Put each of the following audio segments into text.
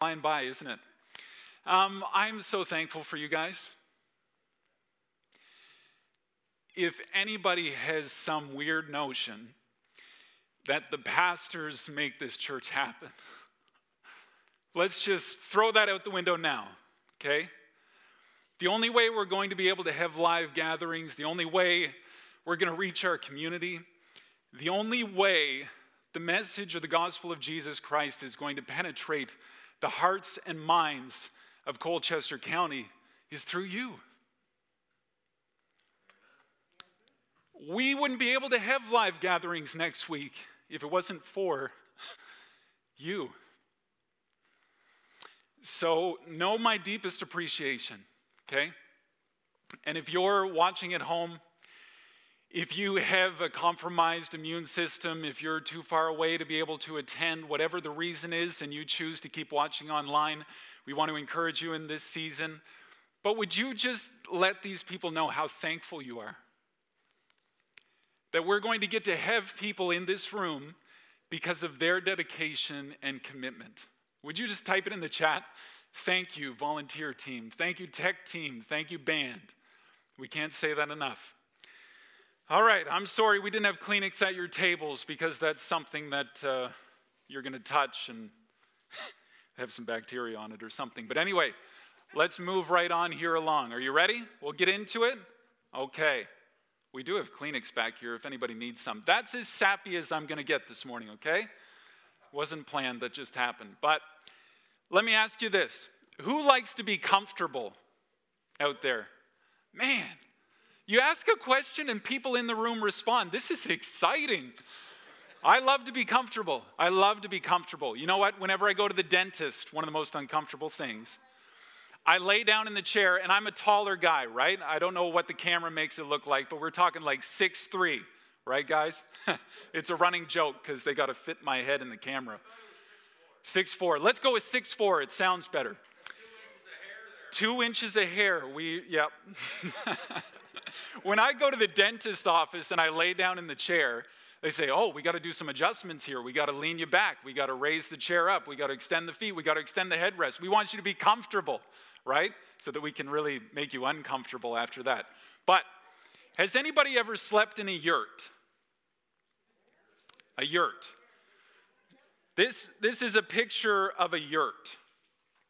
flying by, isn't it? Um, I'm so thankful for you guys. If anybody has some weird notion that the pastors make this church happen, let's just throw that out the window now, okay? The only way we're going to be able to have live gatherings, the only way we're going to reach our community, the only way the message of the gospel of Jesus Christ is going to penetrate the hearts and minds of Colchester County is through you. We wouldn't be able to have live gatherings next week if it wasn't for you. So, know my deepest appreciation, okay? And if you're watching at home, if you have a compromised immune system, if you're too far away to be able to attend, whatever the reason is, and you choose to keep watching online, we want to encourage you in this season. But would you just let these people know how thankful you are? That we're going to get to have people in this room because of their dedication and commitment. Would you just type it in the chat? Thank you, volunteer team. Thank you, tech team. Thank you, band. We can't say that enough. All right, I'm sorry we didn't have Kleenex at your tables because that's something that uh, you're going to touch and have some bacteria on it or something. But anyway, let's move right on here along. Are you ready? We'll get into it. Okay. We do have Kleenex back here if anybody needs some. That's as sappy as I'm going to get this morning, okay? Wasn't planned, that just happened. But let me ask you this Who likes to be comfortable out there? Man, you ask a question and people in the room respond. This is exciting. I love to be comfortable. I love to be comfortable. You know what? Whenever I go to the dentist, one of the most uncomfortable things, I lay down in the chair and I'm a taller guy, right? I don't know what the camera makes it look like, but we're talking like six three, right, guys? it's a running joke because they got to fit my head in the camera. Six four. Let's go with six four. It sounds better. Two inches of hair. We, yep. when I go to the dentist office and I lay down in the chair, they say, Oh, we got to do some adjustments here. We got to lean you back. We got to raise the chair up. We got to extend the feet. We got to extend the headrest. We want you to be comfortable, right? So that we can really make you uncomfortable after that. But has anybody ever slept in a yurt? A yurt. This, this is a picture of a yurt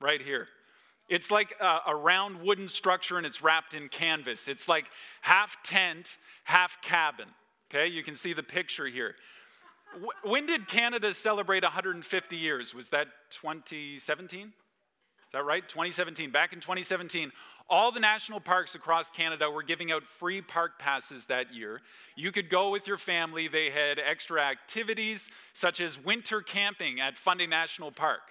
right here. It's like a, a, round wooden structure and it's wrapped in canvas. It's like half tent, half cabin. Okay, you can see the picture here. when did Canada celebrate 150 years? Was that 2017? Is that right? 2017. Back in 2017, all the national parks across Canada were giving out free park passes that year. You could go with your family. They had extra activities such as winter camping at Fundy National Park.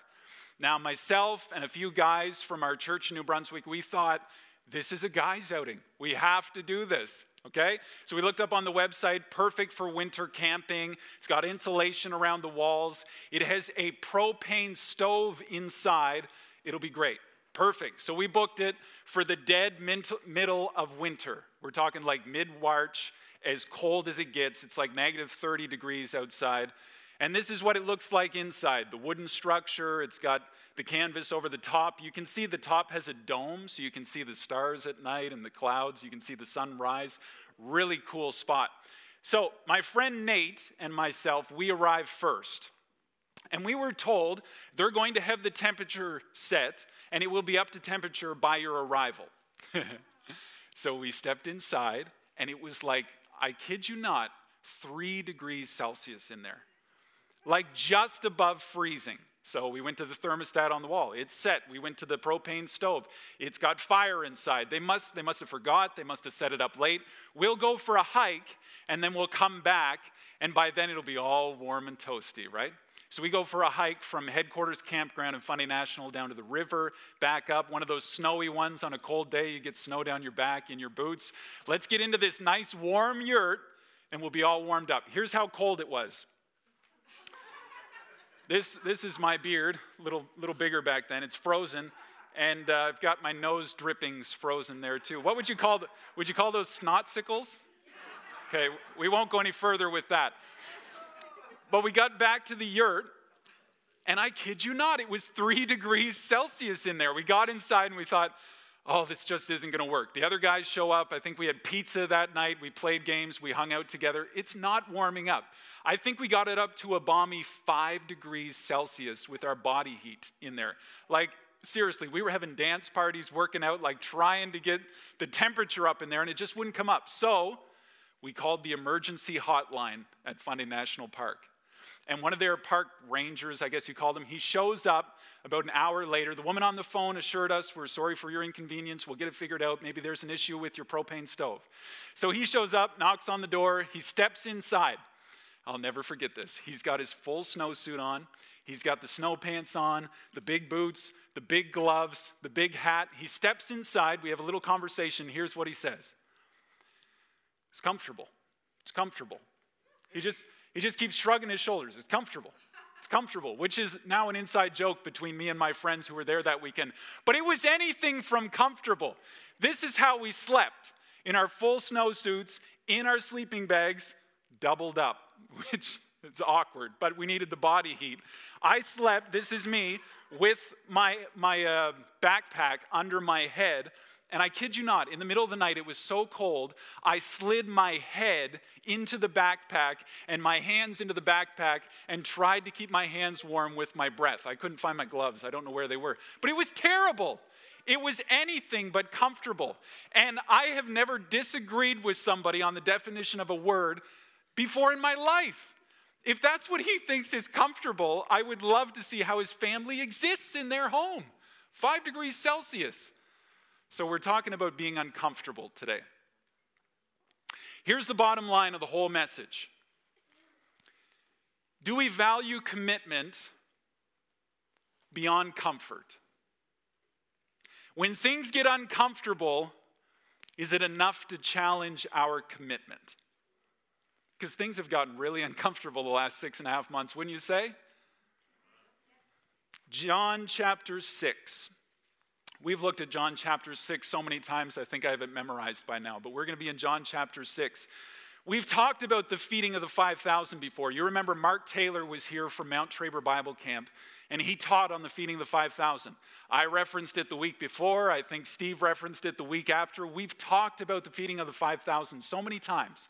Now, myself and a few guys from our church in New Brunswick, we thought this is a guy's outing. We have to do this. Okay? So we looked up on the website, perfect for winter camping. It's got insulation around the walls. It has a propane stove inside. It'll be great. Perfect. So we booked it for the dead middle of winter. We're talking like mid March, as cold as it gets. It's like negative 30 degrees outside. And this is what it looks like inside the wooden structure, it's got the canvas over the top. You can see the top has a dome, so you can see the stars at night and the clouds. You can see the sunrise. Really cool spot. So, my friend Nate and myself, we arrived first. And we were told they're going to have the temperature set, and it will be up to temperature by your arrival. so we stepped inside, and it was like, I kid you not, three degrees Celsius in there like just above freezing. So we went to the thermostat on the wall. It's set. We went to the propane stove. It's got fire inside. They must, they must have forgot. They must have set it up late. We'll go for a hike and then we'll come back, and by then it'll be all warm and toasty, right? So we go for a hike from headquarters campground in Fundy National down to the river, back up, one of those snowy ones on a cold day. You get snow down your back in your boots. Let's get into this nice warm yurt and we'll be all warmed up. Here's how cold it was. This, this is my beard, little, little bigger back then. It's frozen, and uh, I've got my nose drippings frozen there too. What would you call, the, would you call those snotsicles? Okay, we won't go any further with that. But we got back to the yurt, And I kid you not, it was three degrees Celsius in there. We got inside and we thought, oh, this just isn't going to work. The other guys show up. I think we had pizza that night. We played games. We hung out together. It's not warming up. I think we got it up to a balmy five degrees Celsius with our body heat in there. Like, seriously, we were having dance parties, working out, like trying to get the temperature up in there, and it just wouldn't come up. So we called the emergency hotline at Fundy National Park. And one of their park rangers, I guess you call them, he shows up about an hour later. The woman on the phone assured us, We're sorry for your inconvenience. We'll get it figured out. Maybe there's an issue with your propane stove. So he shows up, knocks on the door, he steps inside. I'll never forget this. He's got his full snowsuit on, he's got the snow pants on, the big boots, the big gloves, the big hat. He steps inside. We have a little conversation. Here's what he says It's comfortable. It's comfortable. He just, he just keeps shrugging his shoulders. It's comfortable. It's comfortable, which is now an inside joke between me and my friends who were there that weekend. But it was anything from comfortable. This is how we slept in our full snowsuits, in our sleeping bags, doubled up, which is awkward, but we needed the body heat. I slept, this is me, with my, my uh, backpack under my head. And I kid you not, in the middle of the night, it was so cold, I slid my head into the backpack and my hands into the backpack and tried to keep my hands warm with my breath. I couldn't find my gloves, I don't know where they were. But it was terrible. It was anything but comfortable. And I have never disagreed with somebody on the definition of a word before in my life. If that's what he thinks is comfortable, I would love to see how his family exists in their home. Five degrees Celsius. So we're talking about being uncomfortable today. Here's the bottom line of the whole message Do we value commitment beyond comfort? When things get uncomfortable, is it enough to challenge our commitment? Because things have gotten really uncomfortable the last six and a half months, wouldn't you say? John chapter 6. We've looked at John chapter 6 so many times, I think I have it memorized by now, but we're going to be in John chapter 6. We've talked about the feeding of the 5,000 before. You remember Mark Taylor was here from Mount Tabor Bible Camp, and he taught on the feeding of the 5,000. I referenced it the week before. I think Steve referenced it the week after. We've talked about the feeding of the 5,000 so many times.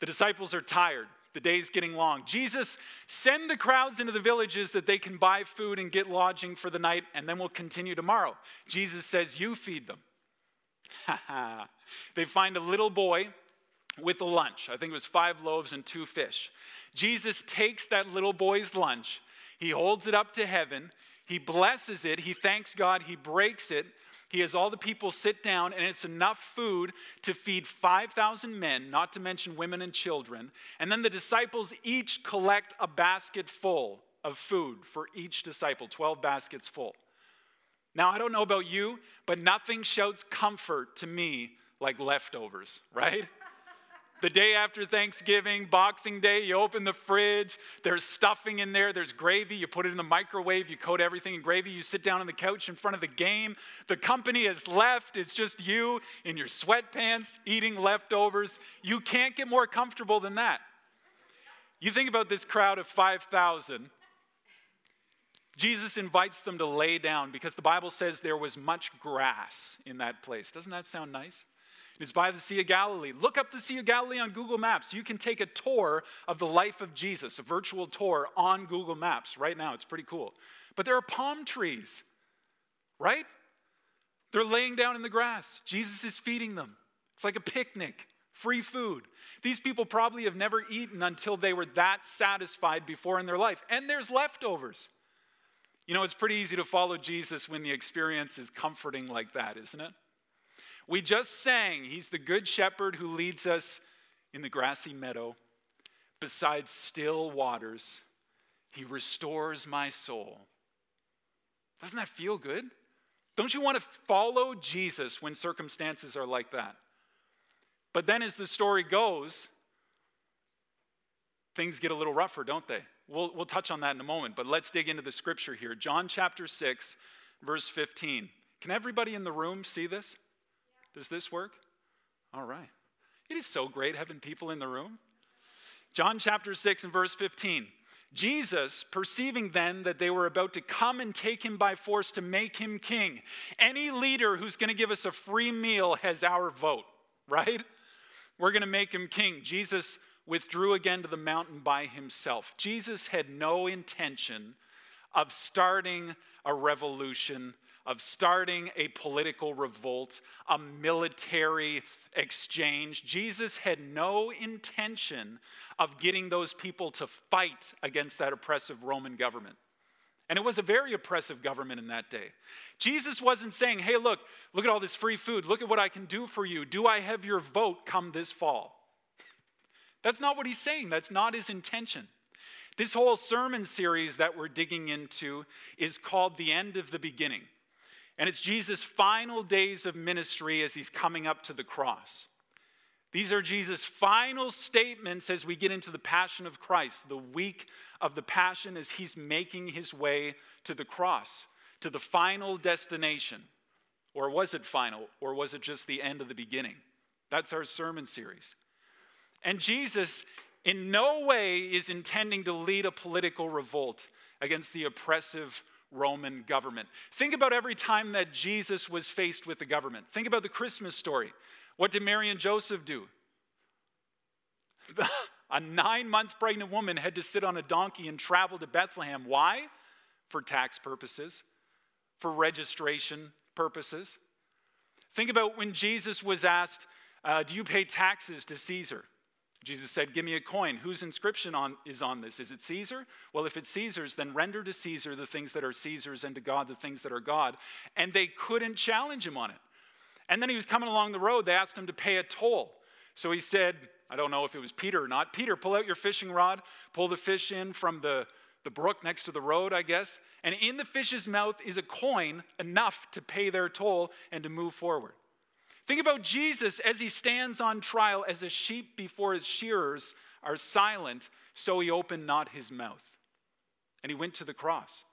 The disciples are tired. The day's getting long. Jesus, send the crowds into the villages that they can buy food and get lodging for the night, and then we'll continue tomorrow. Jesus says, You feed them. they find a little boy with a lunch. I think it was five loaves and two fish. Jesus takes that little boy's lunch, he holds it up to heaven, he blesses it, he thanks God, he breaks it, he has all the people sit down, and it's enough food to feed 5,000 men, not to mention women and children. And then the disciples each collect a basket full of food for each disciple, 12 baskets full. Now, I don't know about you, but nothing shouts comfort to me like leftovers, right? The day after Thanksgiving, Boxing Day, you open the fridge, there's stuffing in there, there's gravy, you put it in the microwave, you coat everything in gravy, you sit down on the couch in front of the game. The company has left, it's just you in your sweatpants eating leftovers. You can't get more comfortable than that. You think about this crowd of 5,000. Jesus invites them to lay down because the Bible says there was much grass in that place. Doesn't that sound nice? It's by the Sea of Galilee. Look up the Sea of Galilee on Google Maps. You can take a tour of the life of Jesus, a virtual tour on Google Maps right now. It's pretty cool. But there are palm trees, right? They're laying down in the grass. Jesus is feeding them. It's like a picnic, free food. These people probably have never eaten until they were that satisfied before in their life. And there's leftovers. You know, it's pretty easy to follow Jesus when the experience is comforting like that, isn't it? We just sang, He's the good shepherd who leads us in the grassy meadow beside still waters. He restores my soul. Doesn't that feel good? Don't you want to follow Jesus when circumstances are like that? But then, as the story goes, things get a little rougher, don't they? We'll, we'll touch on that in a moment, but let's dig into the scripture here. John chapter 6, verse 15. Can everybody in the room see this? Does this work? All right. It is so great having people in the room. John chapter 6 and verse 15. Jesus, perceiving then that they were about to come and take him by force to make him king, any leader who's going to give us a free meal has our vote, right? We're going to make him king. Jesus withdrew again to the mountain by himself. Jesus had no intention of starting a revolution, of starting a political revolt, a military exchange. Jesus had no intention of getting those people to fight against that oppressive Roman government. And it was a very oppressive government in that day. Jesus wasn't saying, hey, look, look at all this free food. Look at what I can do for you. Do I have your vote come this fall? That's not what he's saying. That's not his intention. This whole sermon series that we're digging into is called The End of the Beginning. And it's Jesus' final days of ministry as he's coming up to the cross. These are Jesus' final statements as we get into the passion of Christ, the week of the passion as he's making his way to the cross, to the final destination. Or was it final? Or was it just the end of the beginning? That's our sermon series. And Jesus, in no way, is intending to lead a political revolt against the oppressive Roman government. Think about every time that Jesus was faced with the government. Think about the Christmas story. What did Mary and Joseph do? a nine month pregnant woman had to sit on a donkey and travel to Bethlehem. Why? For tax purposes, for registration purposes. Think about when Jesus was asked, uh, Do you pay taxes to Caesar? Jesus said, Give me a coin. Whose inscription on, is on this? Is it Caesar? Well, if it's Caesar's, then render to Caesar the things that are Caesar's and to God the things that are God. And they couldn't challenge him on it. And then he was coming along the road. They asked him to pay a toll. So he said, I don't know if it was Peter or not. Peter, pull out your fishing rod, pull the fish in from the, the brook next to the road, I guess. And in the fish's mouth is a coin enough to pay their toll and to move forward. Think about Jesus as he stands on trial as a sheep before his shearers are silent, so he opened not his mouth. And he went to the cross.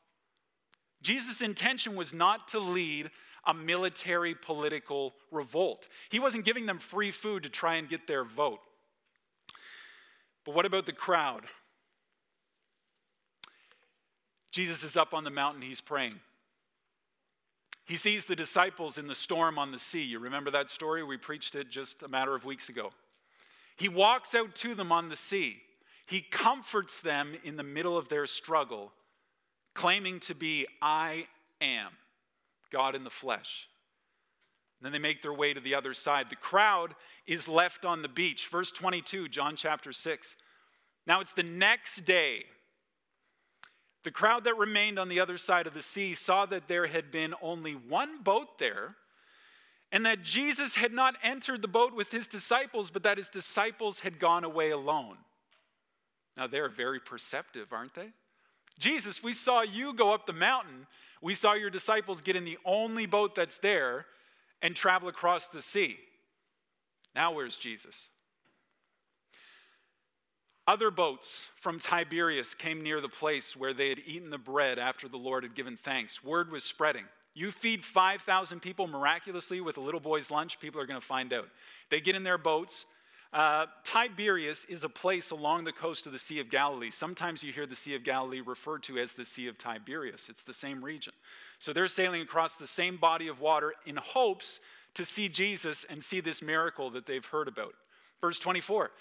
Jesus' intention was not to lead a military political revolt. He wasn't giving them free food to try and get their vote. But what about the crowd? Jesus is up on the mountain, he's praying. He sees the disciples in the storm on the sea. You remember that story? We preached it just a matter of weeks ago. He walks out to them on the sea. He comforts them in the middle of their struggle, claiming to be, I am God in the flesh. Then they make their way to the other side. The crowd is left on the beach. Verse 22, John chapter 6. Now it's the next day. The crowd that remained on the other side of the sea saw that there had been only one boat there, and that Jesus had not entered the boat with his disciples, but that his disciples had gone away alone. Now they're very perceptive, aren't they? Jesus, we saw you go up the mountain. We saw your disciples get in the only boat that's there and travel across the sea. Now, where's Jesus? Other boats from Tiberias came near the place where they had eaten the bread after the Lord had given thanks. Word was spreading. You feed 5,000 people miraculously with a little boy's lunch, people are going to find out. They get in their boats. Uh, Tiberias is a place along the coast of the Sea of Galilee. Sometimes you hear the Sea of Galilee referred to as the Sea of Tiberias. It's the same region. So they're sailing across the same body of water in hopes to see Jesus and see this miracle that they've heard about. Verse 24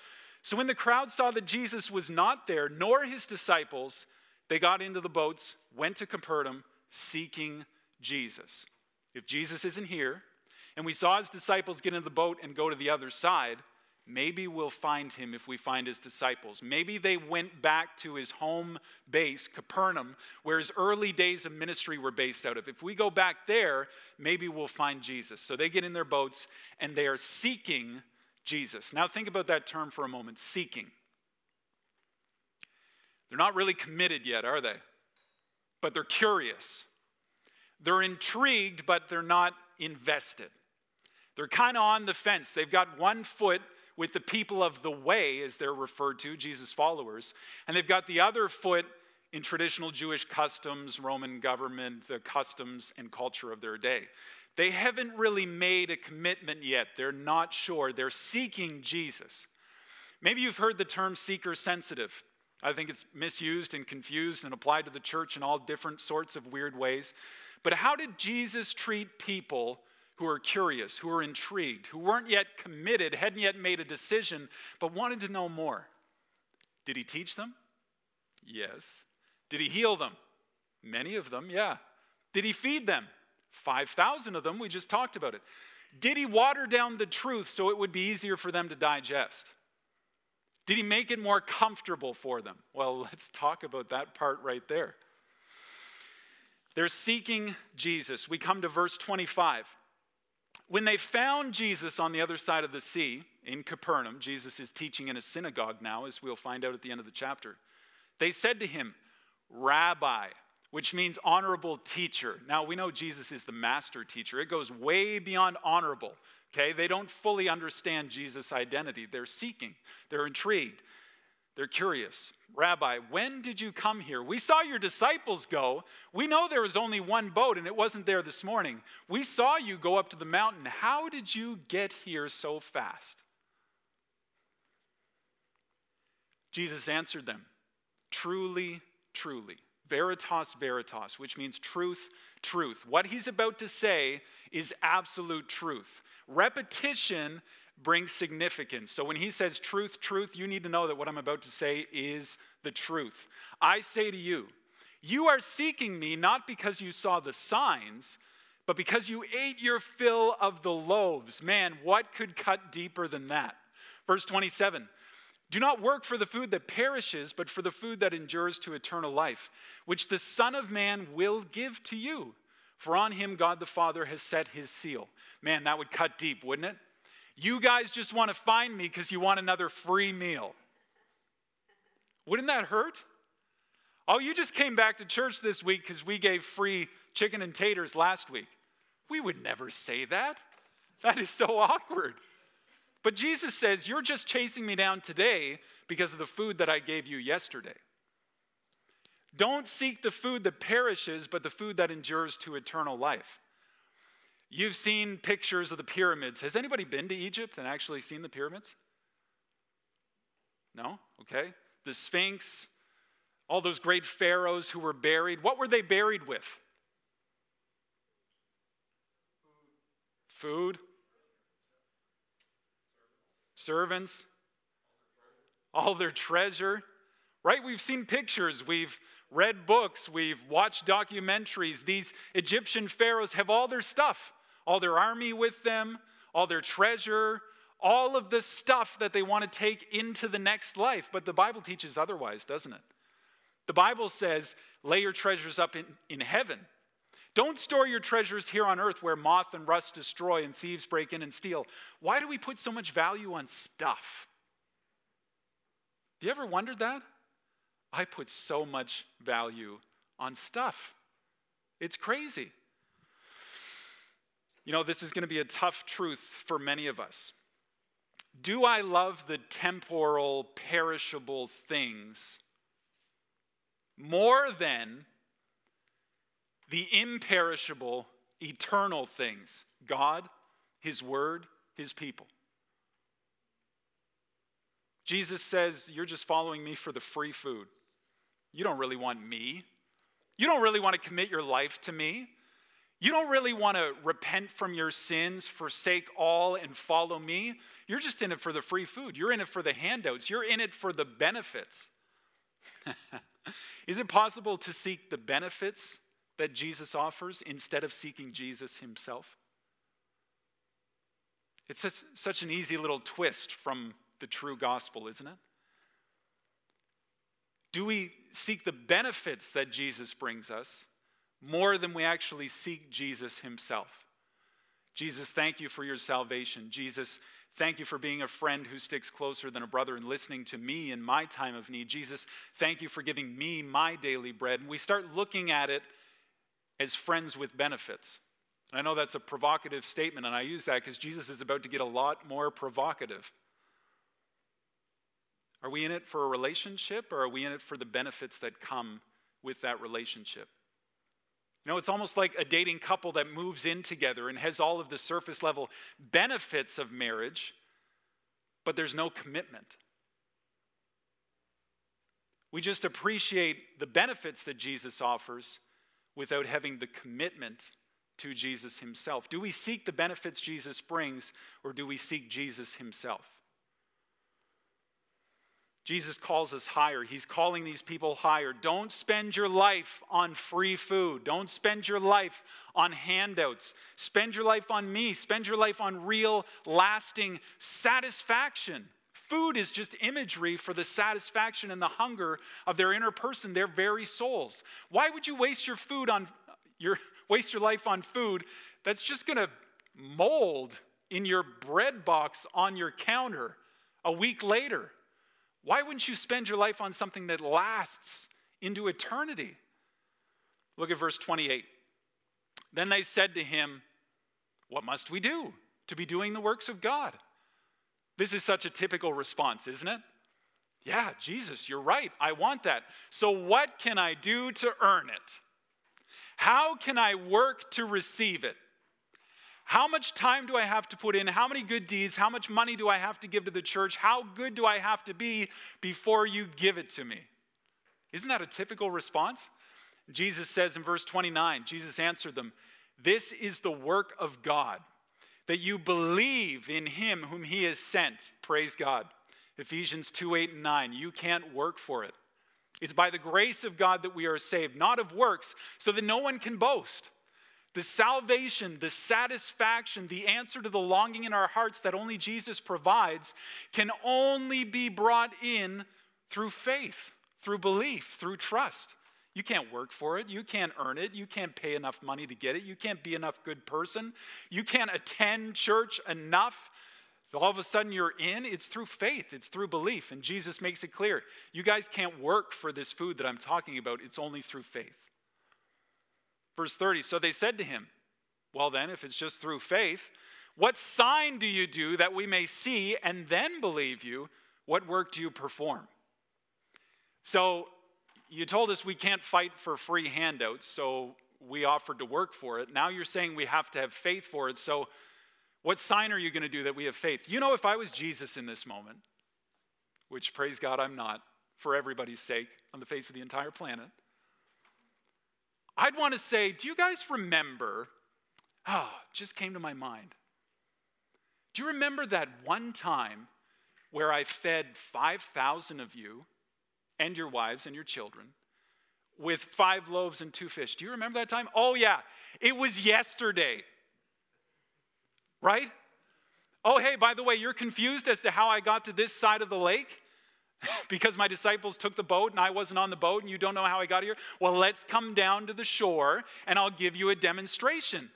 so when the crowd saw that Jesus was not there, nor his disciples, they got into the boats, went to Capernaum, seeking Jesus. If Jesus isn't here, and we saw his disciples get into the boat and go to the other side, maybe we'll find him if we find his disciples. Maybe they went back to his home base, Capernaum, where his early days of ministry were based out of. If we go back there, maybe we'll find Jesus. So they get in their boats and they are seeking Jesus. Now, think about that term for a moment seeking. They're not really committed yet, are they? But they're curious. They're intrigued, but they're not invested. They're kind of on the fence. They've got one foot with the people of the way, as they're referred to, Jesus' followers, and they've got the other foot in traditional Jewish customs, Roman government, the customs and culture of their day. They haven't really made a commitment yet. They're not sure. They're seeking Jesus. Maybe you've heard the term seeker sensitive. I think it's misused and confused and applied to the church in all different sorts of weird ways. But how did Jesus treat people who are curious, who are intrigued, who weren't yet committed, hadn't yet made a decision, but wanted to know more? Did he teach them? Yes. Did he heal them? Many of them, yeah. Did he feed them? 5,000 of them, we just talked about it. Did he water down the truth so it would be easier for them to digest? Did he make it more comfortable for them? Well, let's talk about that part right there. They're seeking Jesus. We come to verse 25. When they found Jesus on the other side of the sea in Capernaum, Jesus is teaching in a synagogue now, as we'll find out at the end of the chapter. They said to him, Rabbi, which means honorable teacher. Now, we know Jesus is the master teacher. It goes way beyond honorable, okay? They don't fully understand Jesus' identity. They're seeking, they're intrigued, they're curious. Rabbi, when did you come here? We saw your disciples go. We know there was only one boat and it wasn't there this morning. We saw you go up to the mountain. How did you get here so fast? Jesus answered them, Truly, truly veritas veritas, which means truth, truth. What he's about to say is absolute truth. Repetition brings significance. So when he says truth, truth, you need to know that what I'm about to say is the truth. I say to you, you are seeking me not because you saw the signs, but because you ate your fill of the loaves. Man, what could cut deeper than that? Verse 27 do not work for the food that perishes, but for the food that endures to eternal life, which the Son of Man will give to you. For on him God the Father has set his seal. Man, that would cut deep, wouldn't it? You guys just want to find me because you want another free meal. Wouldn't that hurt? Oh, you just came back to church this week because we gave free chicken and taters last week. We would never say that. That is so awkward. But Jesus says, You're just chasing me down today because of the food that I gave you yesterday. Don't seek the food that perishes, but the food that endures to eternal life. You've seen pictures of the pyramids. Has anybody been to Egypt and actually seen the pyramids? No? Okay. The Sphinx, all those great pharaohs who were buried. What were they buried with? Food servants, all their treasure, right? We've seen pictures, we've read books, we've watched documentaries. These Egyptian pharaohs have all their stuff, all their army with them, all their treasure, all of the stuff that they want to take into the next life. But the Bible teaches otherwise, doesn't it? The Bible says, lay your treasures up in, in heaven don't store your treasures here on earth where moth and rust destroy and thieves break in and steal. Why do we put so much value on stuff? Do you ever wondered that? I put so much value on stuff. It's crazy. You know, this is going to be a tough truth for many of us. Do I love the temporal, perishable things more than the imperishable, eternal things God, His Word, His people. Jesus says, You're just following me for the free food. You don't really want me. You don't really want to commit your life to me. You don't really want to repent from your sins, forsake all, and follow me. You're just in it for the free food. You're in it for the handouts. You're in it for the benefits. Is it possible to seek the benefits that Jesus offers instead of seeking Jesus himself? It's such, an easy little twist from the true gospel, isn't it? Do we seek the benefits that Jesus brings us more than we actually seek Jesus himself? Jesus, thank you for your salvation. Jesus, thank you for being a friend who sticks closer than a brother and listening to me in my time of need. Jesus, thank you for giving me my daily bread. And we start looking at it as friends with benefits. And I know that's a provocative statement, and I use that because Jesus is about to get a lot more provocative. Are we in it for a relationship, or are we in it for the benefits that come with that relationship? You know, it's almost like a dating couple that moves in together and has all of the surface level benefits of marriage, but there's no commitment. We just appreciate the benefits that Jesus offers without having the commitment to Jesus himself. Do we seek the benefits Jesus brings, or do we seek Jesus himself? Jesus calls us higher. He's calling these people higher. Don't spend your life on free food. Don't spend your life on handouts. Spend your life on me. Spend your life on real, lasting satisfaction. Food is just imagery for the satisfaction and the hunger of their inner person, their very souls. Why would you waste your food on your waste your life on food that's just going to mold in your bread box on your counter a week later? Why wouldn't you spend your life on something that lasts into eternity? Look at verse 28. Then they said to him, What must we do to be doing the works of God? This is such a typical response, isn't it? Yeah, Jesus, you're right. I want that. So, what can I do to earn it? How can I work to receive it? How much time do I have to put in? How many good deeds? How much money do I have to give to the church? How good do I have to be before you give it to me? Isn't that a typical response? Jesus says in verse 29, Jesus answered them, This is the work of God that you believe in him whom he has sent. Praise God. Ephesians 2 8 and 9. You can't work for it. It's by the grace of God that we are saved, not of works, so that no one can boast. The salvation, the satisfaction, the answer to the longing in our hearts that only Jesus provides can only be brought in through faith, through belief, through trust. You can't work for it. You can't earn it. You can't pay enough money to get it. You can't be enough good person. You can't attend church enough. All of a sudden you're in. It's through faith, it's through belief. And Jesus makes it clear you guys can't work for this food that I'm talking about. It's only through faith. Verse 30 So they said to him, Well, then, if it's just through faith, what sign do you do that we may see and then believe you? What work do you perform? So you told us we can't fight for free handouts, so we offered to work for it. Now you're saying we have to have faith for it. So, what sign are you going to do that we have faith? You know, if I was Jesus in this moment, which praise God I'm not, for everybody's sake, on the face of the entire planet, I'd want to say, Do you guys remember? Ah, oh, just came to my mind. Do you remember that one time where I fed 5,000 of you and your wives and your children with five loaves and two fish. Do you remember that time? Oh, yeah. It was yesterday. Right? Oh, hey, by the way, you're confused as to how I got to this side of the lake? because my disciples took the boat and I wasn't on the boat and you don't know how I got here? Well, let's come down to the shore and I'll give you a demonstration.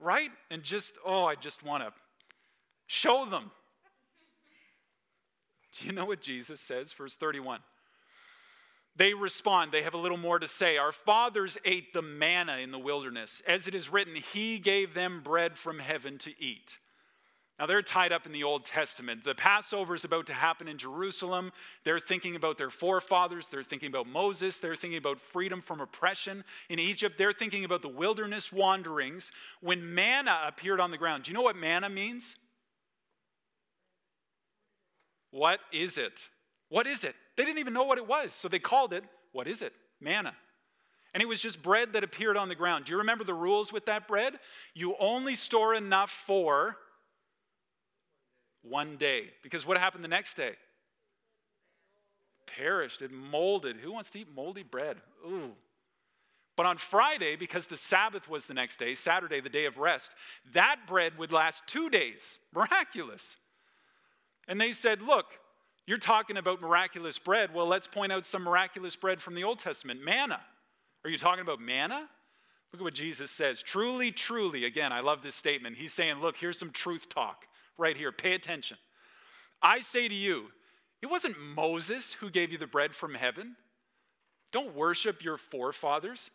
Right? And just, oh, I just want to show them. Do you know what Jesus says? Verse 31. They respond, they have a little more to say. Our fathers ate the manna in the wilderness. As it is written, He gave them bread from heaven to eat. Now, they're tied up in the Old Testament. The Passover is about to happen in Jerusalem. They're thinking about their forefathers. They're thinking about Moses. They're thinking about freedom from oppression in Egypt. They're thinking about the wilderness wanderings when manna appeared on the ground. Do you know what manna means? What is it? What is it? They didn't even know what it was, so they called it, What is it? Manna. And it was just bread that appeared on the ground. Do you remember the rules with that bread? You only store enough for one day. Because what happened the next day? Perished, it molded. Who wants to eat moldy bread? Ooh. But on Friday, because the Sabbath was the next day, Saturday, the day of rest, that bread would last two days. Miraculous. And they said, Look, you're talking about miraculous bread. Well, let's point out some miraculous bread from the Old Testament manna. Are you talking about manna? Look at what Jesus says. Truly, truly, again, I love this statement. He's saying, Look, here's some truth talk right here. Pay attention. I say to you, it wasn't Moses who gave you the bread from heaven. Don't worship your forefathers.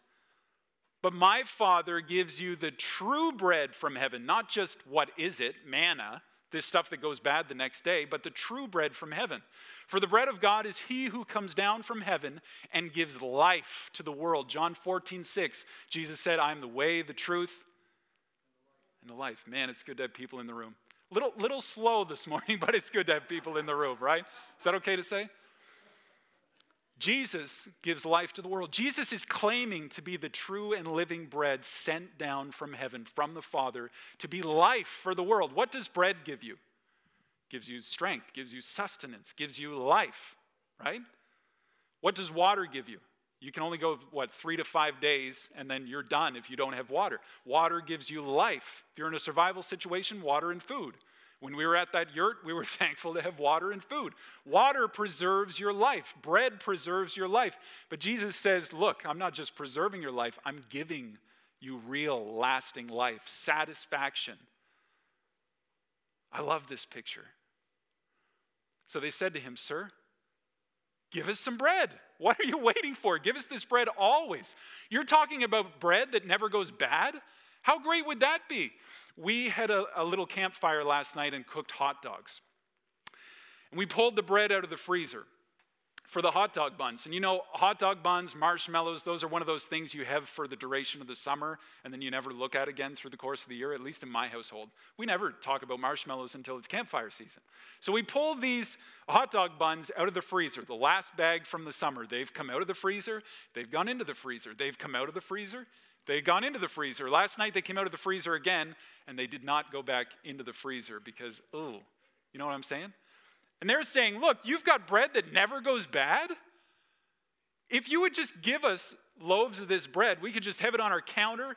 But my Father gives you the true bread from heaven, not just what is it, manna, this stuff that goes bad the next day, but the true bread from heaven. For the bread of God is he who comes down from heaven and gives life to the world. John 14, 6, Jesus said, I am the way, the truth, and the life. Man, it's good to have people in the room. Little, little slow this morning, but it's good to have people in the room, right? Is that okay to say? Jesus gives life to the world. Jesus is claiming to be the true and living bread sent down from heaven from the Father to be life for the world. What does bread give you? Gives you strength, gives you sustenance, gives you life, right? What does water give you? You can only go, what, three to five days, and then you're done if you don't have water. Water gives you life. If you're in a survival situation, water and food. When we were at that yurt, we were thankful to have water and food. Water preserves your life, bread preserves your life. But Jesus says, Look, I'm not just preserving your life, I'm giving you real, lasting life, satisfaction. I love this picture. So they said to him, Sir, give us some bread. What are you waiting for? Give us this bread always. You're talking about bread that never goes bad? How great would that be? We had a, a little campfire last night and cooked hot dogs. And we pulled the bread out of the freezer for the hot dog buns. And you know, hot dog buns, marshmallows, those are one of those things you have for the duration of the summer and then you never look at again through the course of the year, at least in my household. We never talk about marshmallows until it's campfire season. So we pulled these hot dog buns out of the freezer, the last bag from the summer. They've come out of the freezer, they've gone into the freezer, they've come out of the freezer, they had gone into the freezer. Last night they came out of the freezer again, and they did not go back into the freezer because, oh, you know what I'm saying? And they're saying, look, you've got bread that never goes bad. If you would just give us loaves of this bread, we could just have it on our counter.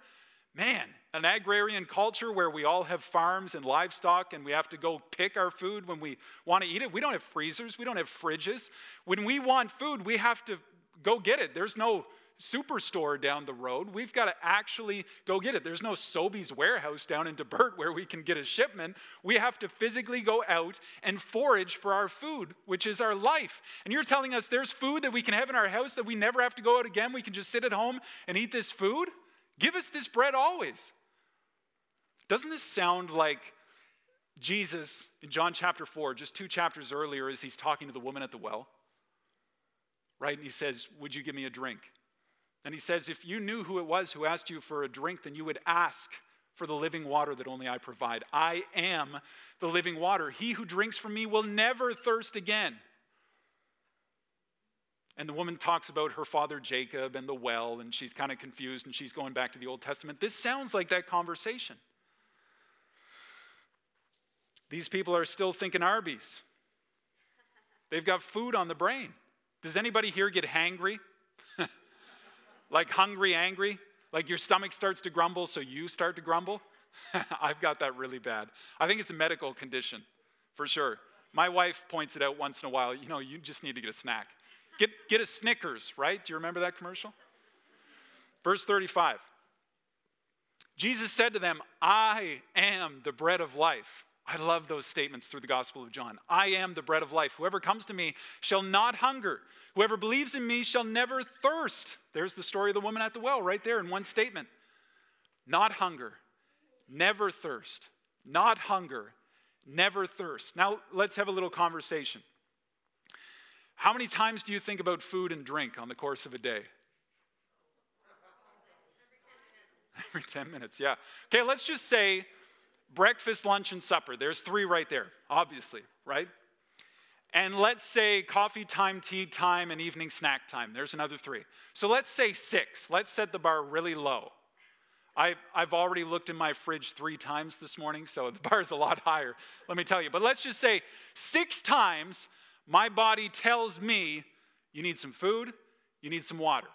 Man, an agrarian culture where we all have farms and livestock and we have to go pick our food when we want to eat it. We don't have freezers, we don't have fridges. When we want food, we have to go get it. There's no superstore down the road. We've got to actually go get it. There's no Sobeys warehouse down in Debert where we can get a shipment. We have to physically go out and forage for our food, which is our life. And you're telling us there's food that we can have in our house that we never have to go out again. We can just sit at home and eat this food? Give us this bread always. Doesn't this sound like Jesus in John chapter 4, just two chapters earlier, as he's talking to the woman at the well? Right? And he says, Would you give me a drink? And he says, If you knew who it was who asked you for a drink, then you would ask for the living water that only I provide. I am the living water. He who drinks from me will never thirst again. And the woman talks about her father Jacob and the well, and she's kind of confused and she's going back to the Old Testament. This sounds like that conversation. These people are still thinking Arby's. They've got food on the brain. Does anybody here get hangry? Like hungry, angry? Like your stomach starts to grumble, so you start to grumble? I've got that really bad. I think it's a medical condition, for sure. My wife points it out once in a while. You know, you just need to get a snack. Get, get a Snickers, right? Do you remember that commercial? Verse 35. Jesus said to them, I am the bread of life. I love those statements through the Gospel of John. I am the bread of life. Whoever comes to me shall not hunger. Whoever believes in me shall never thirst. There's the story of the woman at the well right there in one statement. Not hunger, never thirst. Not hunger, never thirst. Now let's have a little conversation. How many times do you think about food and drink on the course of a day? Every 10 minutes, yeah. Okay, let's just say breakfast, lunch, and supper. There's three right there, obviously, right? And let's say coffee time, tea time, and evening snack time. There's another three. So let's say six. Let's set the bar really low. I, I've already looked in my fridge three times this morning, so the bar is a lot higher, let me tell you. But let's just say six times my body tells me you need some food, you need some water.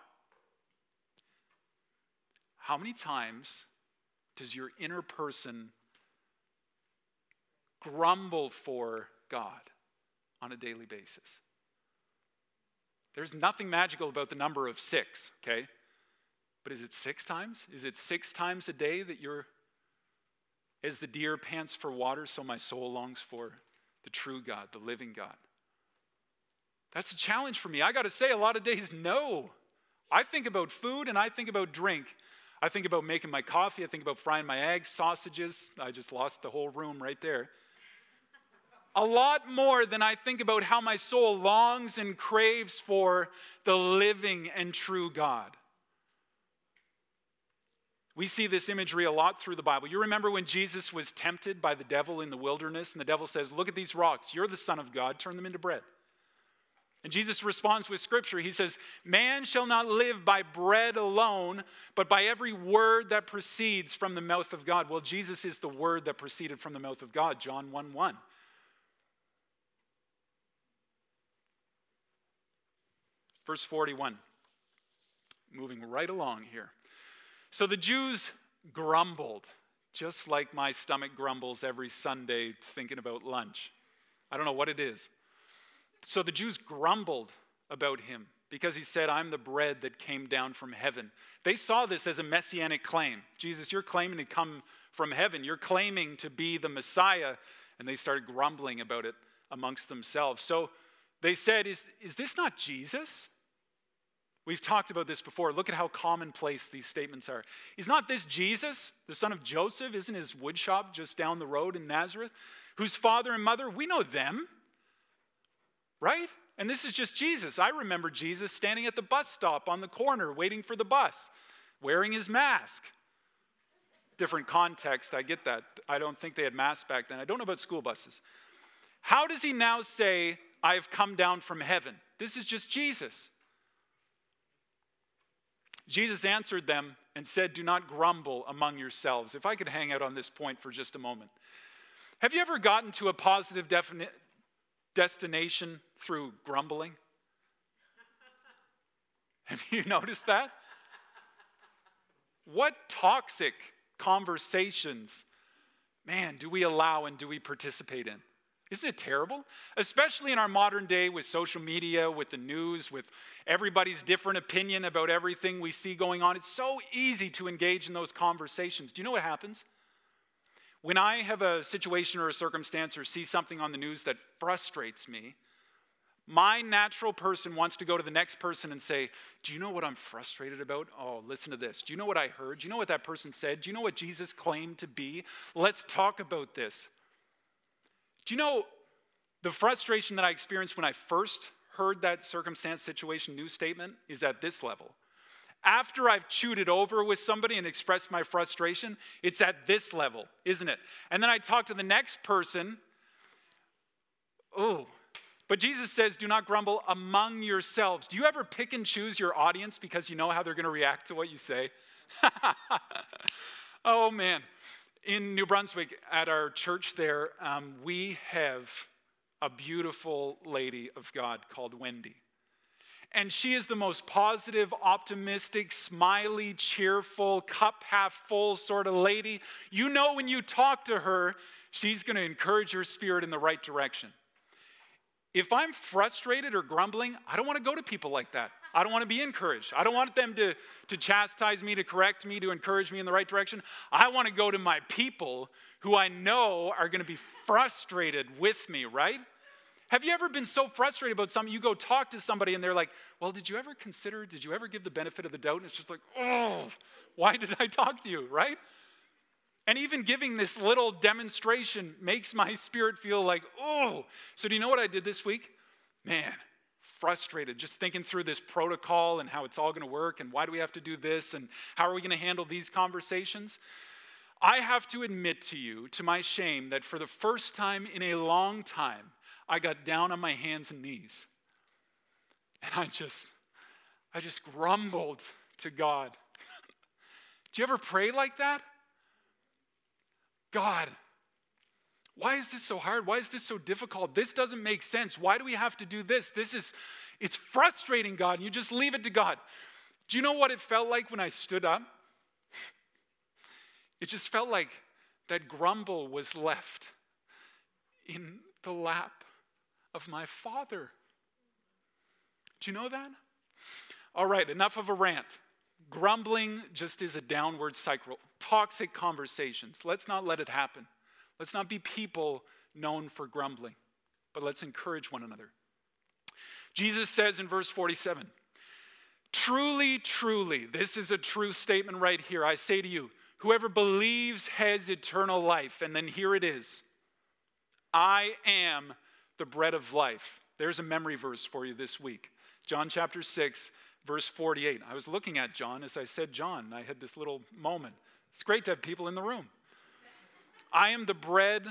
How many times does your inner person grumble for God on a daily basis. There's nothing magical about the number of six, okay? But is it six times? Is it six times a day that you're, as the deer pants for water, so my soul longs for the true God, the living God? That's a challenge for me. I got to say, a lot of days, no. I think about food and I think about drink. I think about making my coffee. I think about frying my eggs, sausages. I just lost the whole room right there a lot more than I think about how my soul longs and craves for the living and true God. We see this imagery a lot through the Bible. You remember when Jesus was tempted by the devil in the wilderness, and the devil says, Look at these rocks. You're the Son of God. Turn them into bread. And Jesus responds with scripture. He says, Man shall not live by bread alone, but by every word that proceeds from the mouth of God. Well, Jesus is the word that proceeded from the mouth of God, John 1 1. Verse 41, moving right along here. So the Jews grumbled, just like my stomach grumbles every Sunday thinking about lunch. I don't know what it is. So the Jews grumbled about him because he said, I'm the bread that came down from heaven. They saw this as a messianic claim. Jesus, you're claiming to come from heaven. You're claiming to be the Messiah. And they started grumbling about it amongst themselves. So they said, Is, is this not Jesus? We've talked about this before. Look at how commonplace these statements are. Is not this Jesus, the son of Joseph? Isn't his woodshop just down the road in Nazareth? Whose father and mother, we know them right? And this is just Jesus. I remember Jesus standing at the bus stop on the corner waiting for the bus, wearing his mask. Different context, I get that. I don't think they had masks back then. I don't know about school buses. How does he now say, I have come down from heaven? This is just Jesus. Jesus answered them and said, Do not grumble among yourselves. If I could hang out on this point for just a moment. Have you ever gotten to a positive defini- destination through grumbling? Have you noticed that? What toxic conversations, man, do we allow and do we participate in? Isn't it terrible? Especially in our modern day with social media, with the news, with everybody's different opinion about everything we see going on. It's so easy to engage in those conversations. Do you know what happens? When I have a situation or a circumstance or see something on the news that frustrates me, my natural person wants to go to the next person and say, Do you know what I'm frustrated about? Oh, listen to this. Do you know what I heard? Do you know what that person said? Do you know what Jesus claimed to be? Let's talk about this. Do you know the frustration that I experienced when I first heard that circumstance, situation, news statement is at this level? after I've chewed it over with somebody and expressed my frustration, it's at this level, isn't it? And then I talk to the next person. Oh, but Jesus says, do not grumble among yourselves. Do you ever pick and choose your audience because you know how they're going to react to what you say? oh, man. In New Brunswick, at our church there, um, we have a beautiful lady of God called Wendy. And she is the most positive, optimistic, smiley, cheerful, cup half full sort of lady. You know, when you talk to her, she's going to encourage your spirit in the right direction. If I'm frustrated or grumbling, I don't want to go to people like that. I don't want to be encouraged. I don't want them to, to chastise me, to correct me, to encourage me in the right direction. I want to go to my people who I know are going to be frustrated with me, right? Have you ever been so frustrated about something? You go talk to somebody and they're like, Well, did you ever consider, did you ever give the benefit of the doubt? And it's just like, Oh, why did I talk to you, right? And even giving this little demonstration makes my spirit feel like, Oh. So, do you know what I did this week? Man, frustrated just thinking through this protocol and how it's all going to work and why do we have to do this and how are we going to handle these conversations. I have to admit to you, to my shame, that for the first time in a long time, I got down on my hands and knees. And I just, I just grumbled to God. Do you ever pray like that? God, why is this so hard? Why is this so difficult? This doesn't make sense. Why do we have to do this? This is, it's frustrating, God. You just leave it to God. Do you know what it felt like when I stood up? It just felt like that grumble was left in the lap of my Father. Do you know that? All right, enough of a rant. Grumbling just is a downward cycle. Toxic conversations. Let's not let it happen. Let's not be people known for grumbling, but let's encourage one another. Jesus says in verse 47 Truly, truly, this is a true statement right here. I say to you, whoever believes has eternal life. And then here it is I am the bread of life. There's a memory verse for you this week. John chapter 6, verse 48. I was looking at John as I said John. I had this little moment. It's great to have people in the room. I am the bread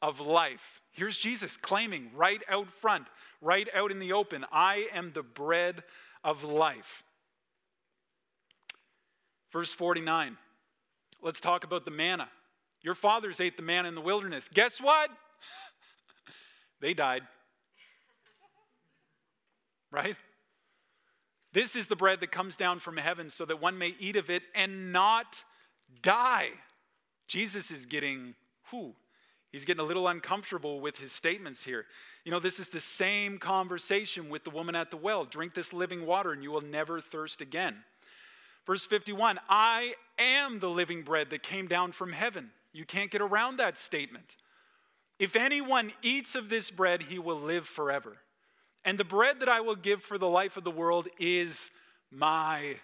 of life. Here's Jesus claiming right out front, right out in the open I am the bread of life. Verse 49. Let's talk about the manna. Your fathers ate the manna in the wilderness. Guess what? they died. Right? This is the bread that comes down from heaven so that one may eat of it and not die. Jesus is getting, He's getting a little uncomfortable with his statements here. You know, this is the same conversation with the woman at the well drink this living water and you will never thirst again. Verse 51 I am the living bread that came down from heaven. You can't get around that statement. If anyone eats of this bread, he will live forever. And the bread that I will give for the life of the world is my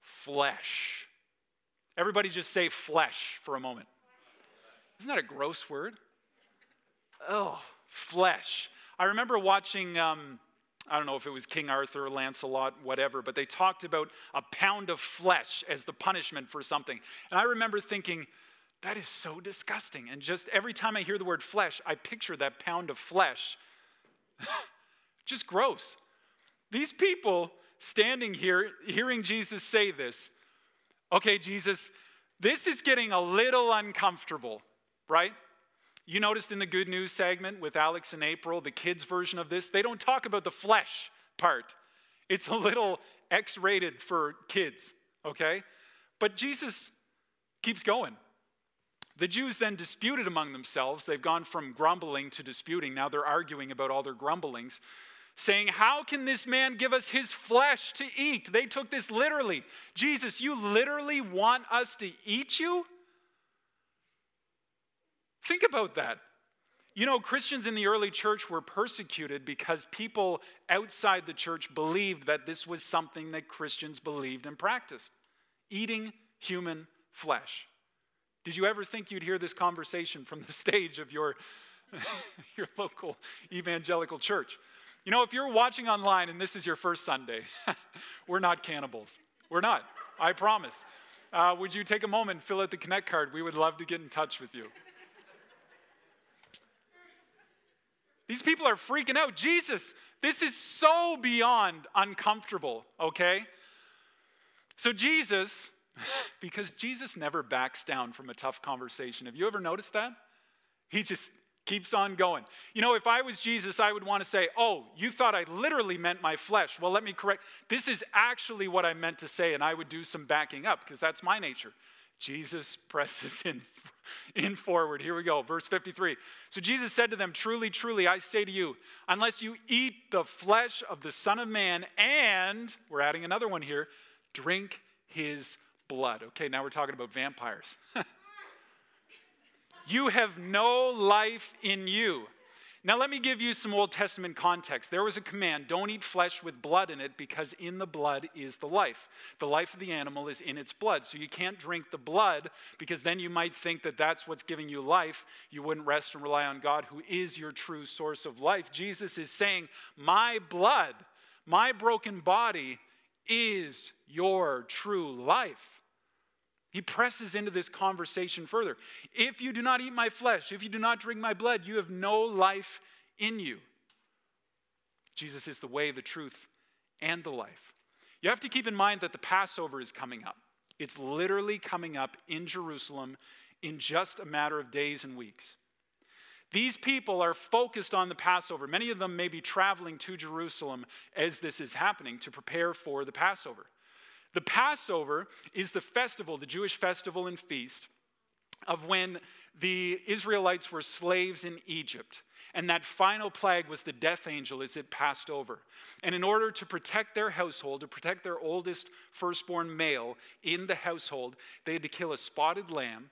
flesh. Everybody just say flesh for a moment. Isn't that a gross word? Oh, flesh. I remember watching, um, I don't know if it was King Arthur, Lancelot, whatever, but they talked about a pound of flesh as the punishment for something. And I remember thinking, that is so disgusting. And just every time I hear the word flesh, I picture that pound of flesh just gross. These people standing here, hearing Jesus say this, okay, Jesus, this is getting a little uncomfortable, right? You noticed in the good news segment with Alex and April, the kids' version of this, they don't talk about the flesh part. It's a little X rated for kids, okay? But Jesus keeps going. The Jews then disputed among themselves. They've gone from grumbling to disputing. Now they're arguing about all their grumblings saying, How can this man give us his flesh to eat? They took this literally. Jesus, you literally want us to eat you? Think about that. You know, Christians in the early church were persecuted because people outside the church believed that this was something that Christians believed and practiced eating human flesh. Did you ever think you'd hear this conversation from the stage of your, your local evangelical church? You know, if you're watching online and this is your first Sunday, we're not cannibals. We're not, I promise. Uh, would you take a moment fill out the Connect card? We would love to get in touch with you. These people are freaking out. Jesus, this is so beyond uncomfortable, okay? So, Jesus, because Jesus never backs down from a tough conversation. Have you ever noticed that? He just keeps on going. You know, if I was Jesus, I would want to say, Oh, you thought I literally meant my flesh. Well, let me correct. This is actually what I meant to say, and I would do some backing up because that's my nature. Jesus presses in, in forward. Here we go, verse 53. So Jesus said to them, Truly, truly, I say to you, unless you eat the flesh of the Son of Man and, we're adding another one here, drink his blood. Okay, now we're talking about vampires. You have no life in you. Now, let me give you some Old Testament context. There was a command don't eat flesh with blood in it because in the blood is the life. The life of the animal is in its blood. So you can't drink the blood because then you might think that that's what's giving you life. You wouldn't rest and rely on God, who is your true source of life. Jesus is saying, My blood, my broken body is your true life. He presses into this conversation further. If you do not eat my flesh, if you do not drink my blood, you have no life in you. Jesus is the way, the truth, and the life. You have to keep in mind that the Passover is coming up. It's literally coming up in Jerusalem in just a matter of days and weeks. These people are focused on the Passover. Many of them may be traveling to Jerusalem as this is happening to prepare for the Passover. The Passover is the festival, the Jewish festival and feast of when the Israelites were slaves in Egypt. And that final plague was the death angel as it passed over. And in order to protect their household, to protect their oldest firstborn male in the household, they had to kill a spotted lamb.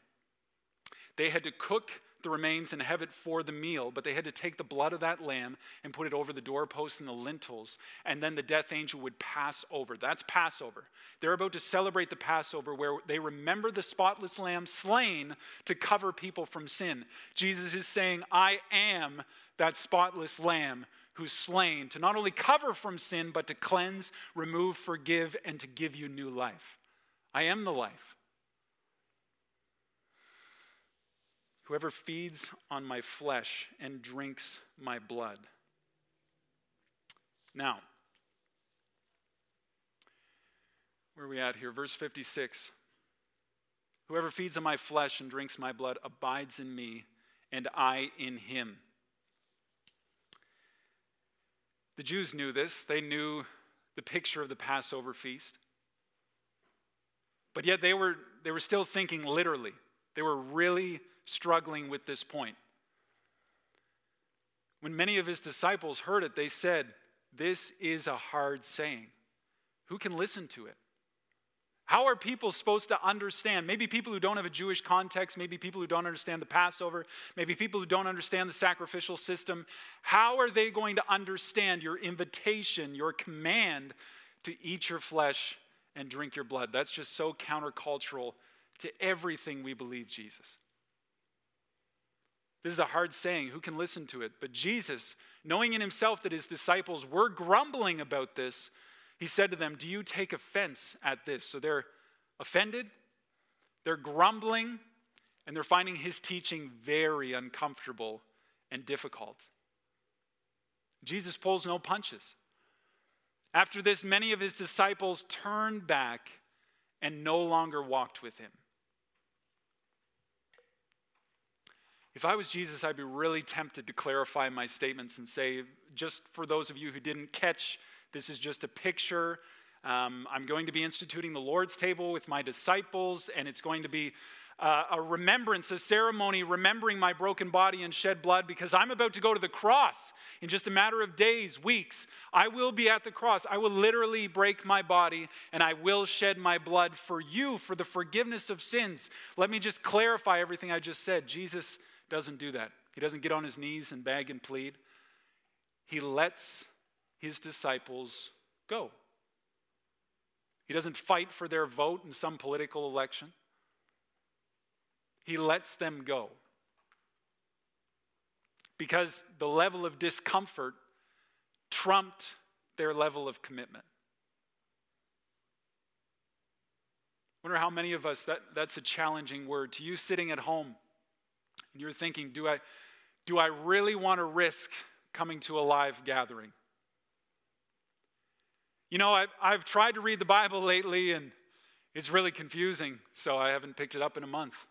They had to cook the remains and have it for the meal, but they had to take the blood of that lamb and put it over the doorposts and the lintels, and then the death angel would pass over. That's Passover. They're about to celebrate the Passover where they remember the spotless lamb slain to cover people from sin. Jesus is saying, I am that spotless lamb who's slain to not only cover from sin, but to cleanse, remove, forgive, and to give you new life. I am the life. Whoever feeds on my flesh and drinks my blood. Now, where are we at here? Verse 56. Whoever feeds on my flesh and drinks my blood abides in me, and I in him. The Jews knew this. They knew the picture of the Passover feast. But yet they were, they were still thinking literally. They were really struggling with this point. When many of his disciples heard it, they said, This is a hard saying. Who can listen to it? How are people supposed to understand? Maybe people who don't have a Jewish context, maybe people who don't understand the Passover, maybe people who don't understand the sacrificial system. How are they going to understand your invitation, your command to eat your flesh and drink your blood? That's just so countercultural to everything we believe, Jesus. This is a hard saying. Who can listen to it? But Jesus, knowing in himself that his disciples were grumbling about this, he said to them, Do you take offense at this? So they're offended, they're grumbling, and they're finding his teaching very uncomfortable and difficult. Jesus pulls no punches. After this, many of his disciples turned back and no longer walked with him. If I was Jesus, I'd be really tempted to clarify my statements and say, just for those of you who didn't catch, this is just a picture. Um, I'm going to be instituting the Lord's table with my disciples, and it's going to be uh, a remembrance, a ceremony remembering my broken body and shed blood because I'm about to go to the cross in just a matter of days, weeks. I will be at the cross. I will literally break my body and I will shed my blood for you for the forgiveness of sins. Let me just clarify everything I just said. Jesus doesn't do that. He doesn't get on his knees and beg and plead. He lets his disciples go. He doesn't fight for their vote in some political election. He lets them go. Because the level of discomfort trumped their level of commitment. I wonder how many of us that, that's a challenging word. To you sitting at home, and you're thinking, do I, do I really want to risk coming to a live gathering? You know, I've, I've tried to read the Bible lately and it's really confusing, so I haven't picked it up in a month.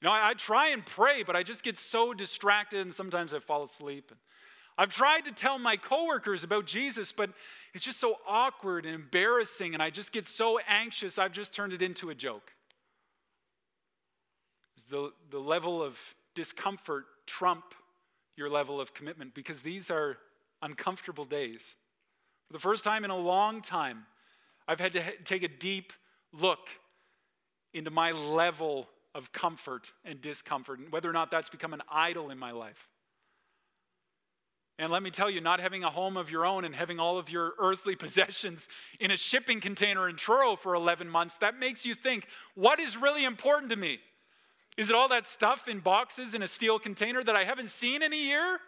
You know, I, I try and pray, but I just get so distracted and sometimes I fall asleep. And I've tried to tell my coworkers about Jesus, but it's just so awkward and embarrassing, and I just get so anxious, I've just turned it into a joke. The, the level of discomfort trump your level of commitment because these are uncomfortable days. For the first time in a long time, I've had to take a deep look into my level of comfort and discomfort, and whether or not that's become an idol in my life. And let me tell you, not having a home of your own and having all of your earthly possessions in a shipping container in Truro for 11 months, that makes you think, what is really important to me? Is it all that stuff in boxes in a steel container that I haven't seen in a year?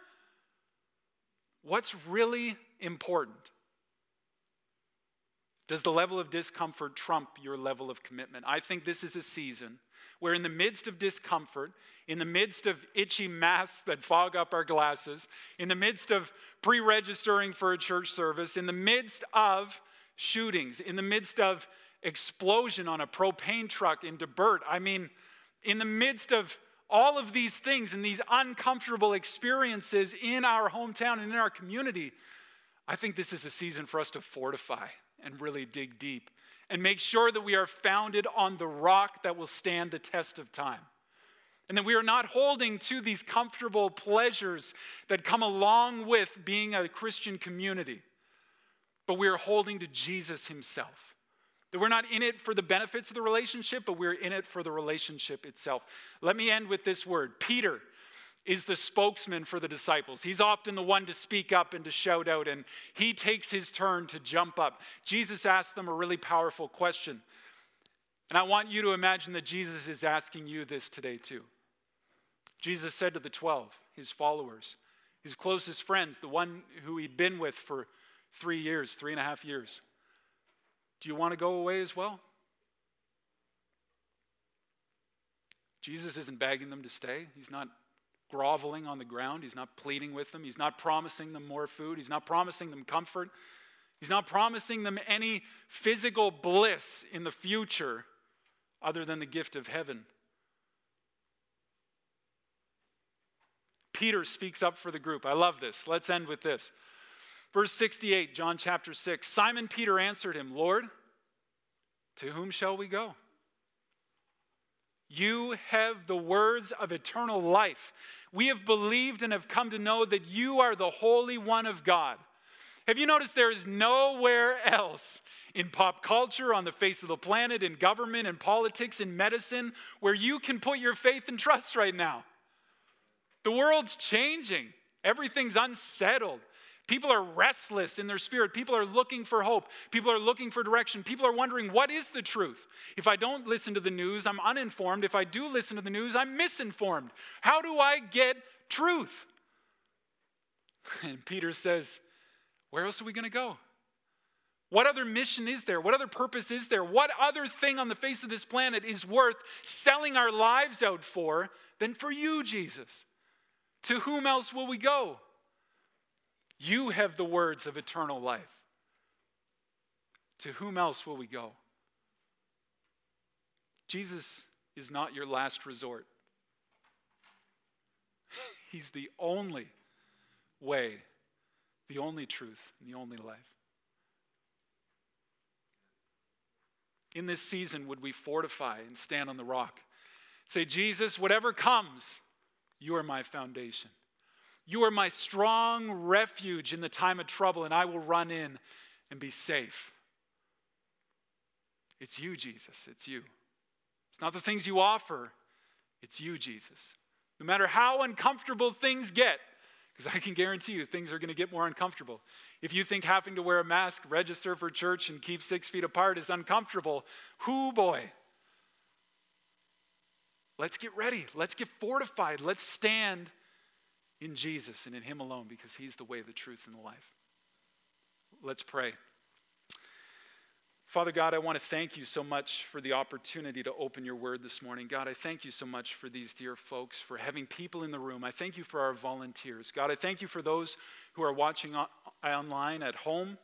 What's really important? Does the level of discomfort trump your level of commitment? I think this is a season where, in the midst of discomfort, in the midst of itchy masks that fog up our glasses, in the midst of pre registering for a church service, in the midst of shootings, in the midst of explosion on a propane truck in Debert, I mean, in the midst of all of these things and these uncomfortable experiences in our hometown and in our community, I think this is a season for us to fortify and really dig deep and make sure that we are founded on the rock that will stand the test of time. And that we are not holding to these comfortable pleasures that come along with being a Christian community, but we are holding to Jesus Himself. That we're not in it for the benefits of the relationship, but we're in it for the relationship itself. Let me end with this word Peter is the spokesman for the disciples. He's often the one to speak up and to shout out, and he takes his turn to jump up. Jesus asked them a really powerful question. And I want you to imagine that Jesus is asking you this today, too. Jesus said to the 12, his followers, his closest friends, the one who he'd been with for three years, three and a half years, Do you want to go away as well? Jesus isn't begging them to stay. He's not groveling on the ground. He's not pleading with them. He's not promising them more food. He's not promising them comfort. He's not promising them any physical bliss in the future other than the gift of heaven. Peter speaks up for the group. I love this. Let's end with this. Verse 68, John chapter 6. Simon Peter answered him, Lord, to whom shall we go? You have the words of eternal life. We have believed and have come to know that you are the Holy One of God. Have you noticed there is nowhere else in pop culture, on the face of the planet, in government, in politics, in medicine, where you can put your faith and trust right now? The world's changing, everything's unsettled. People are restless in their spirit. People are looking for hope. People are looking for direction. People are wondering, what is the truth? If I don't listen to the news, I'm uninformed. If I do listen to the news, I'm misinformed. How do I get truth? And Peter says, Where else are we going to go? What other mission is there? What other purpose is there? What other thing on the face of this planet is worth selling our lives out for than for you, Jesus? To whom else will we go? You have the words of eternal life. To whom else will we go? Jesus is not your last resort. He's the only way, the only truth, and the only life. In this season, would we fortify and stand on the rock? Say, Jesus, whatever comes, you are my foundation. You are my strong refuge in the time of trouble, and I will run in and be safe. It's you, Jesus. It's you. It's not the things you offer, it's you, Jesus. No matter how uncomfortable things get, because I can guarantee you things are going to get more uncomfortable. If you think having to wear a mask, register for church, and keep six feet apart is uncomfortable, whoo boy. Let's get ready. Let's get fortified. Let's stand in Jesus and in Him alone because He's the way, the truth, and the life. Let's pray. Father God, I want to thank you so much for the opportunity to open your word this morning. God, I thank you so much for these dear folks, for having people in the room. I thank you for our volunteers. God, I thank you for those who are watching online at home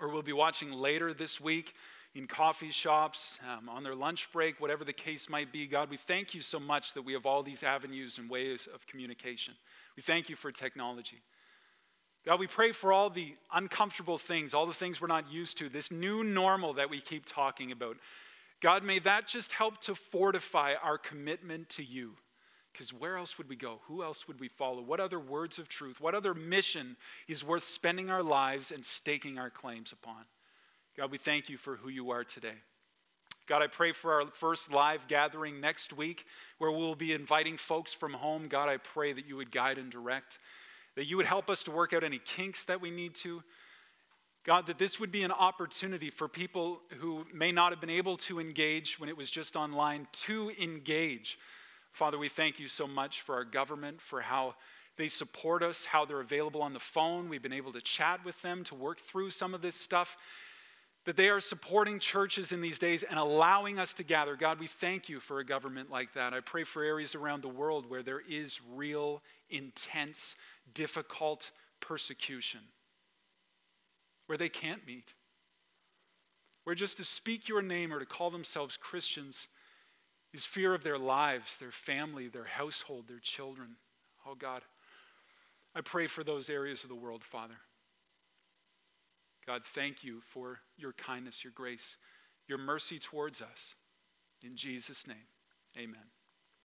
or will be watching later this week in coffee shops, um, on their lunch break, whatever the case might be. God, we thank you so much that we have all these avenues and ways of communication. We thank you for technology. God, we pray for all the uncomfortable things, all the things we're not used to, this new normal that we keep talking about. God, may that just help to fortify our commitment to you. Because where else would we go? Who else would we follow? What other words of truth? What other mission is worth spending our lives and staking our claims upon? God, we thank you for who you are today. God, I pray for our first live gathering next week where we'll be inviting folks from home. God, I pray that you would guide and direct, that you would help us to work out any kinks that we need to. God, that this would be an opportunity for people who may not have been able to engage when it was just online to engage. Father, we thank you so much for our government, for how they support us, how they're available on the phone. We've been able to chat with them to work through some of this stuff that they are supporting churches in these days and allowing us to gather. God, we thank you for a government like that. I pray for areas around the world where there is real, intense, difficult persecution, where they can't meet, where just to speak your name or to call themselves Christians is fear of their lives, their family, their household, their children. Oh, God, I pray for those areas of the world, Father. God, thank you for your kindness, your grace, your mercy towards us. In Jesus' name, amen.